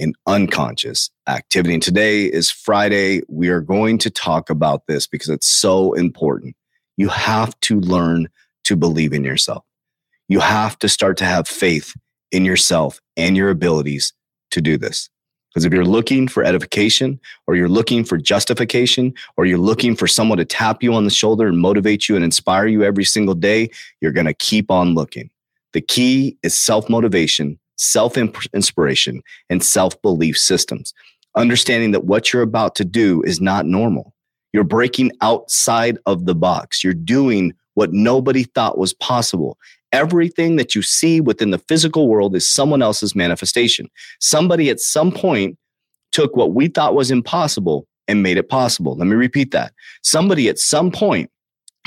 an unconscious activity. And today is Friday. We are going to talk about this because it's so important. You have to learn to believe in yourself. You have to start to have faith in yourself and your abilities to do this. Because if you're looking for edification or you're looking for justification or you're looking for someone to tap you on the shoulder and motivate you and inspire you every single day, you're going to keep on looking. The key is self motivation, self inspiration, and self belief systems. Understanding that what you're about to do is not normal. You're breaking outside of the box. You're doing what nobody thought was possible. Everything that you see within the physical world is someone else's manifestation. Somebody at some point took what we thought was impossible and made it possible. Let me repeat that. Somebody at some point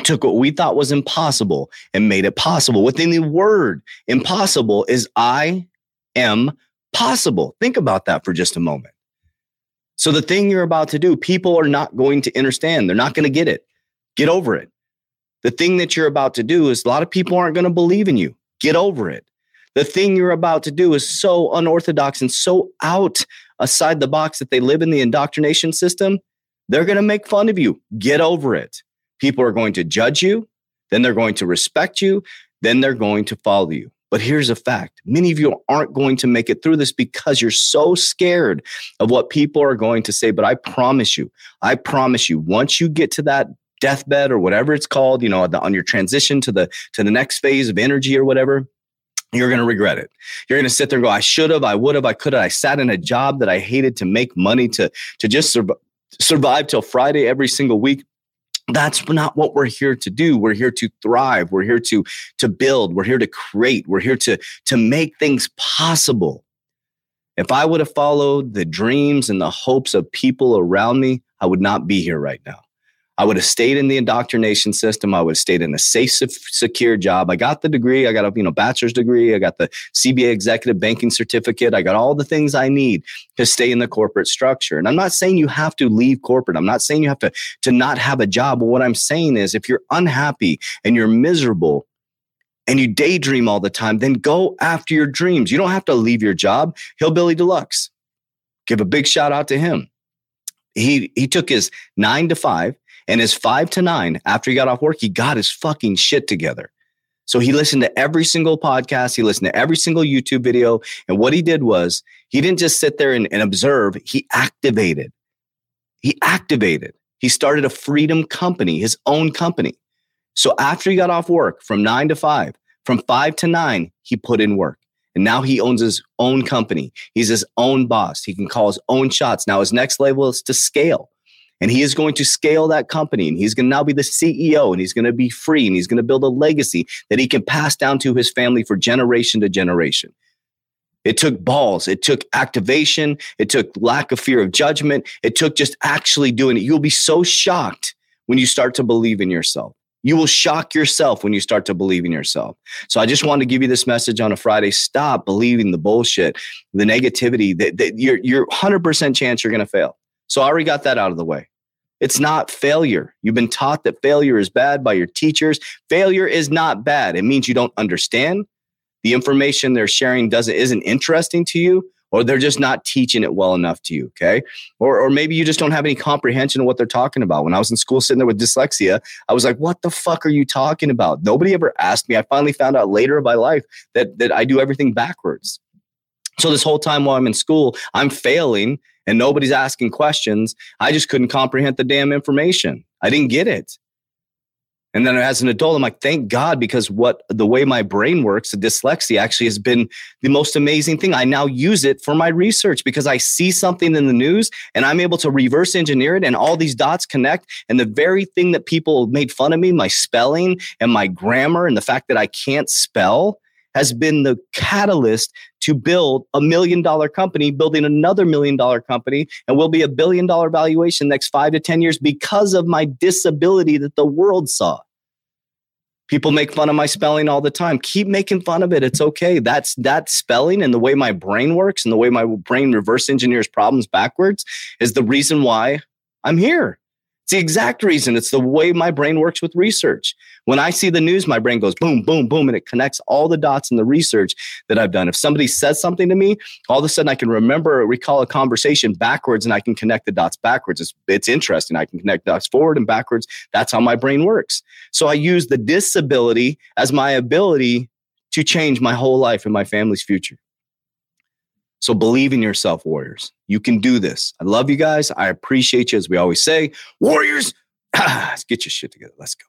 took what we thought was impossible and made it possible. Within the word impossible is I am possible. Think about that for just a moment. So, the thing you're about to do, people are not going to understand. They're not going to get it. Get over it. The thing that you're about to do is a lot of people aren't going to believe in you. Get over it. The thing you're about to do is so unorthodox and so out aside the box that they live in the indoctrination system. They're going to make fun of you. Get over it. People are going to judge you. Then they're going to respect you. Then they're going to follow you. But here's a fact many of you aren't going to make it through this because you're so scared of what people are going to say. But I promise you, I promise you, once you get to that deathbed or whatever it's called, you know, on your transition to the to the next phase of energy or whatever, you're going to regret it. You're going to sit there and go, I should have, I would have, I could have. I sat in a job that I hated to make money to to just sur- survive till Friday every single week. That's not what we're here to do. We're here to thrive. We're here to to build. We're here to create. We're here to to make things possible. If I would have followed the dreams and the hopes of people around me, I would not be here right now. I would have stayed in the indoctrination system. I would have stayed in a safe, secure job. I got the degree. I got a you know bachelor's degree. I got the CBA executive banking certificate. I got all the things I need to stay in the corporate structure. And I'm not saying you have to leave corporate. I'm not saying you have to to not have a job. But what I'm saying is, if you're unhappy and you're miserable, and you daydream all the time, then go after your dreams. You don't have to leave your job. Hillbilly Deluxe, give a big shout out to him. He he took his nine to five and his five to nine, after he got off work, he got his fucking shit together. So he listened to every single podcast, he listened to every single YouTube video. And what he did was he didn't just sit there and, and observe, he activated. He activated. He started a freedom company, his own company. So after he got off work from nine to five, from five to nine, he put in work. And now he owns his own company. He's his own boss. He can call his own shots. Now his next level is to scale. And he is going to scale that company and he's going to now be the CEO and he's going to be free and he's going to build a legacy that he can pass down to his family for generation to generation. It took balls. It took activation. It took lack of fear of judgment. It took just actually doing it. You'll be so shocked when you start to believe in yourself. You will shock yourself when you start to believe in yourself. So I just wanted to give you this message on a Friday. Stop believing the bullshit, the negativity that, that you're, you're 100% chance you're going to fail. So I already got that out of the way. It's not failure. You've been taught that failure is bad by your teachers. Failure is not bad. It means you don't understand the information they're sharing doesn't isn't interesting to you or they're just not teaching it well enough to you okay or, or maybe you just don't have any comprehension of what they're talking about when i was in school sitting there with dyslexia i was like what the fuck are you talking about nobody ever asked me i finally found out later in my life that that i do everything backwards so this whole time while i'm in school i'm failing and nobody's asking questions i just couldn't comprehend the damn information i didn't get it and then as an adult, I'm like, thank God, because what the way my brain works, the dyslexia actually has been the most amazing thing. I now use it for my research because I see something in the news and I'm able to reverse engineer it and all these dots connect. And the very thing that people made fun of me, my spelling and my grammar and the fact that I can't spell has been the catalyst to build a million dollar company, building another million dollar company, and will be a billion dollar valuation next five to 10 years because of my disability that the world saw. People make fun of my spelling all the time. Keep making fun of it. It's okay. That's that spelling and the way my brain works and the way my brain reverse engineers problems backwards is the reason why I'm here. It's the exact reason. It's the way my brain works with research. When I see the news, my brain goes boom, boom, boom, and it connects all the dots in the research that I've done. If somebody says something to me, all of a sudden I can remember or recall a conversation backwards and I can connect the dots backwards. It's, it's interesting. I can connect dots forward and backwards. That's how my brain works. So I use the disability as my ability to change my whole life and my family's future. So believe in yourself, Warriors. You can do this. I love you guys. I appreciate you. As we always say, Warriors, let's get your shit together. Let's go.